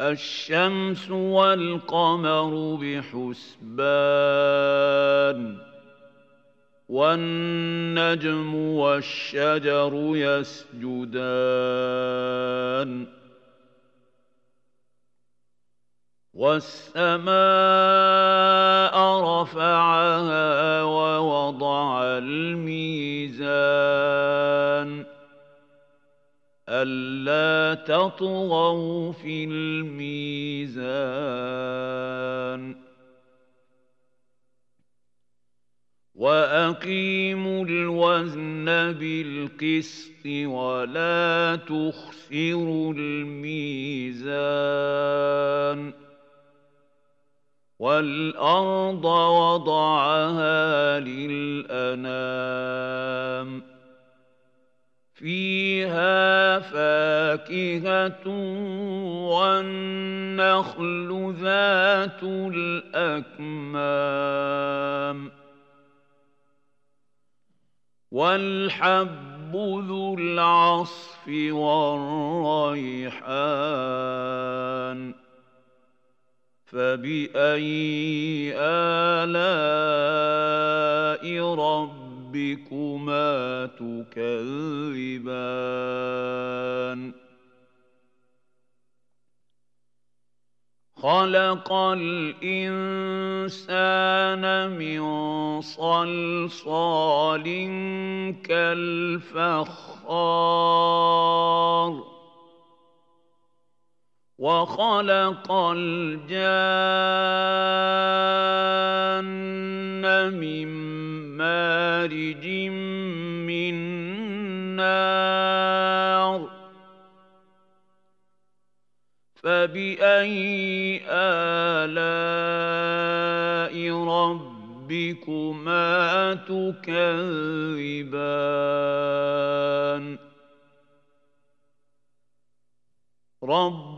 الشمس والقمر بحسبان والنجم والشجر يسجدان والسماء رفعها ووضع الميزان. ألا تطغوا في الميزان وأقيموا الوزن بالقسط ولا تخسروا الميزان والأرض وضعها للأنام فيها فاكهة والنخل ذات الأكمام والحب ذو العصف والريحان فبأي آلاء ربكما تكذبان. خلق الإنسان من صلصال كالفخار. وخلق الجان من مارج من نار فبأي آلاء ربكما تكذبان؟ رب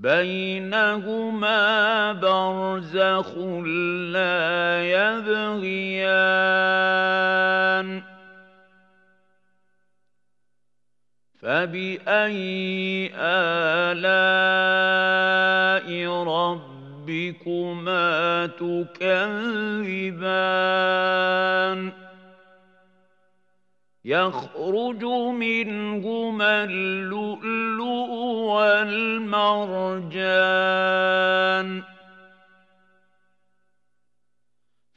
بينهما برزخ لا يبغيان فبأي آلاء ربكما تكذبان يخرج منهما اللؤلؤ والمرجان.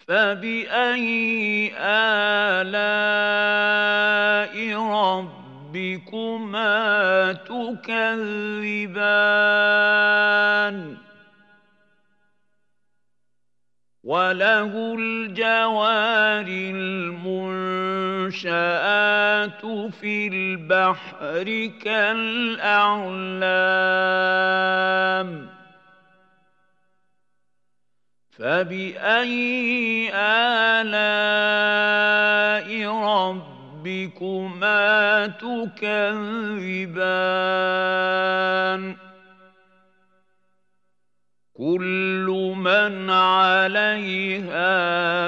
فبأي آلاء ربكما تكذبان؟ وله الجوار المنشآت في البحر كالأعلام فبأي آلاء ربكما تكذبان كل من عليها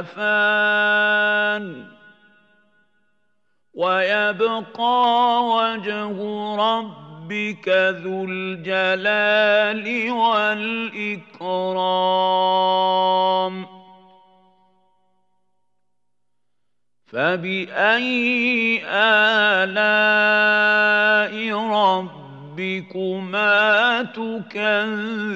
فان ويبقى وجه ربك ذو الجلال والإكرام. فبأي آلاء ربكما تكذبان؟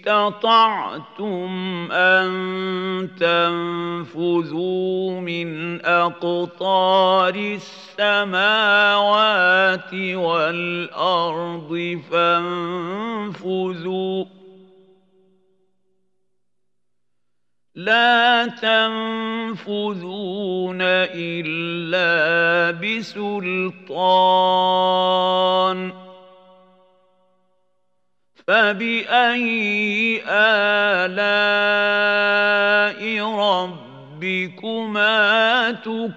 استطعتم أن تنفذوا من أقطار السماوات والأرض فانفذوا. لا تنفذون إلا بسلطان. فبأي آلاء ربكما تكذبان؟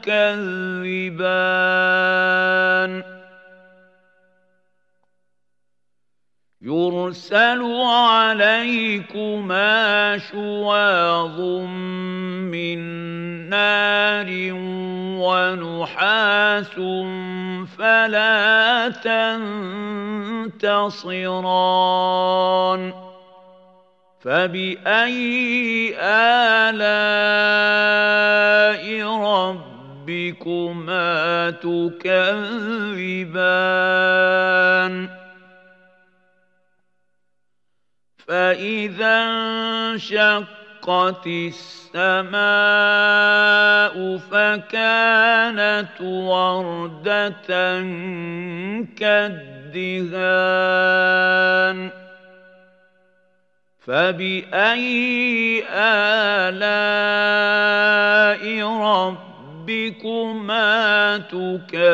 يرسل عليكما شواظ من نار ونحاس فلا تنتصران فبأي آلاء ربكما تكذبان فإذا انشقت السماء فكانت وردة كالدهان فبأي آلاء ربكما تكذبان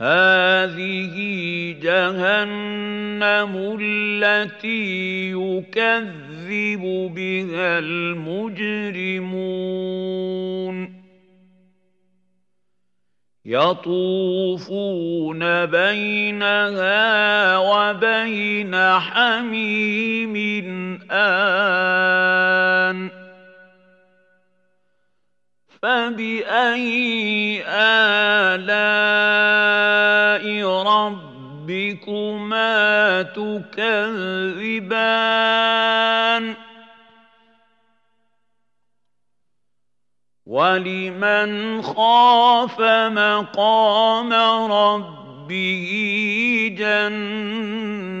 هذه جهنم التي يكذب بها المجرمون. يطوفون بينها وبين حميم آن. فبأي آلاء ربكما تكذبان ولمن خاف مقام ربه جنتان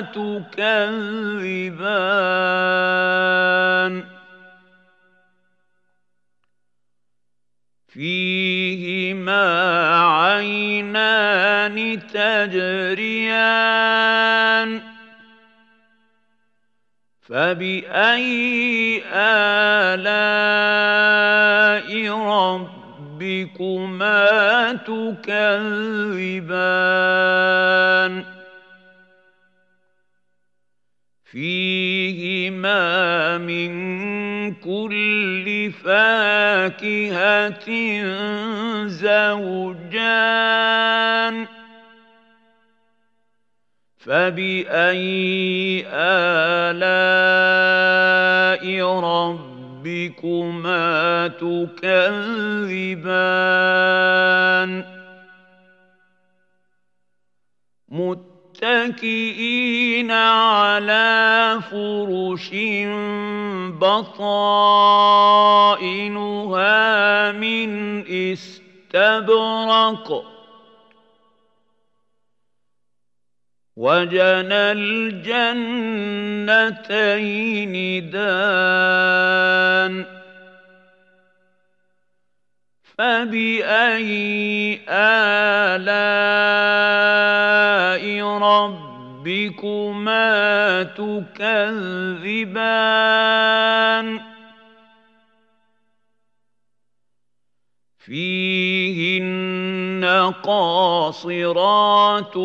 تكذبان فيهما عينان تجريان فبأي آلاء ربكما تكذبان فيهما من كل فاكهة زوجان فبأي آلاء ربكما تكذبان؟ متكئين على فرش بطائنها من استبرق. وجنى الجنتين دان فبأي آلاء ربكما تكذبان فيهن قاصرات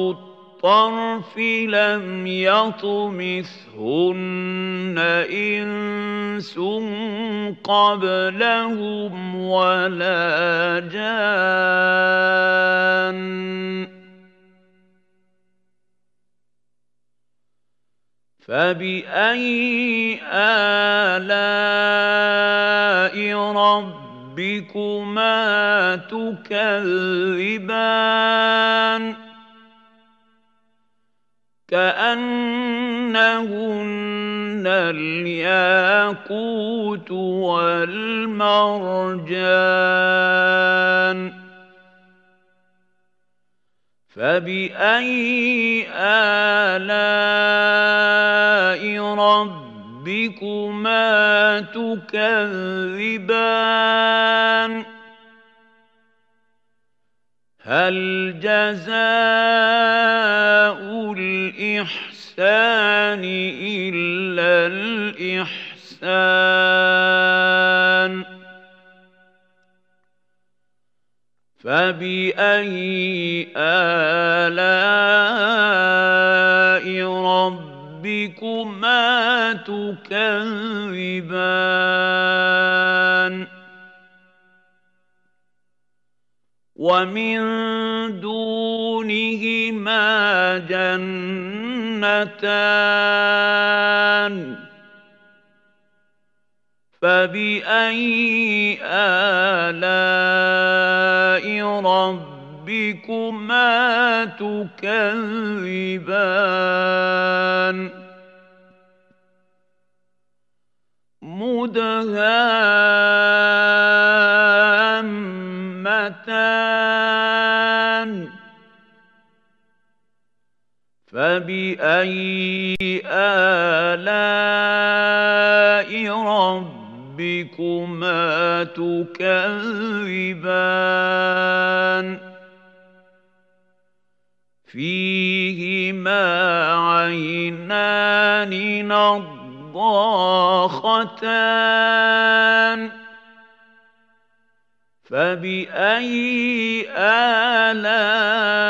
الطرف لم يطمثهن إنس قبلهم ولا جان. فبأي آلاء ربكما تكذبان؟ كأنهن الياقوت والمرجان فبأي آلاء ربكما تكذبان؟ هل جزاء الإحسان إلا الإحسان. فبأي آلاء ربكما تكذبان؟ ومن دونهما جنتان فبأي آلاء ربكما تكذبان؟ مدهامتان فبأي آلاء ربكما تكذبان؟ فيهما عينان نضاختان. فبأي آلاء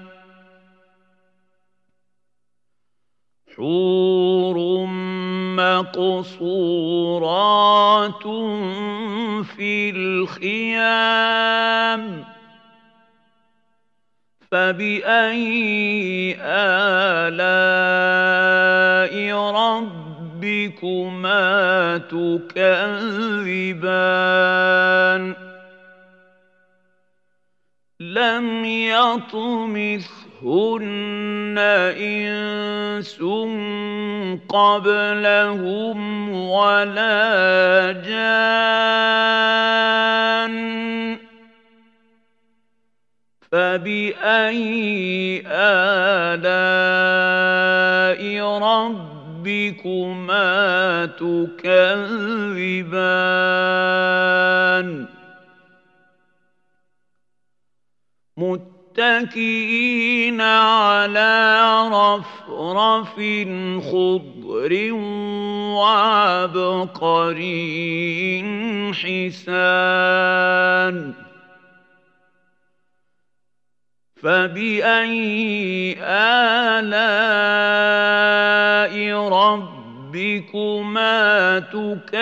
حور مقصورات في الخيام. فبأي آلاء ربكما تكذبان؟ لم يطمثهن إنس قبلهم ولا جان فبأي آلاء ربكما تكذبان متكئين على رفرف خضر وعبقري حسان. فبأي آلاء ربكما تكذبان؟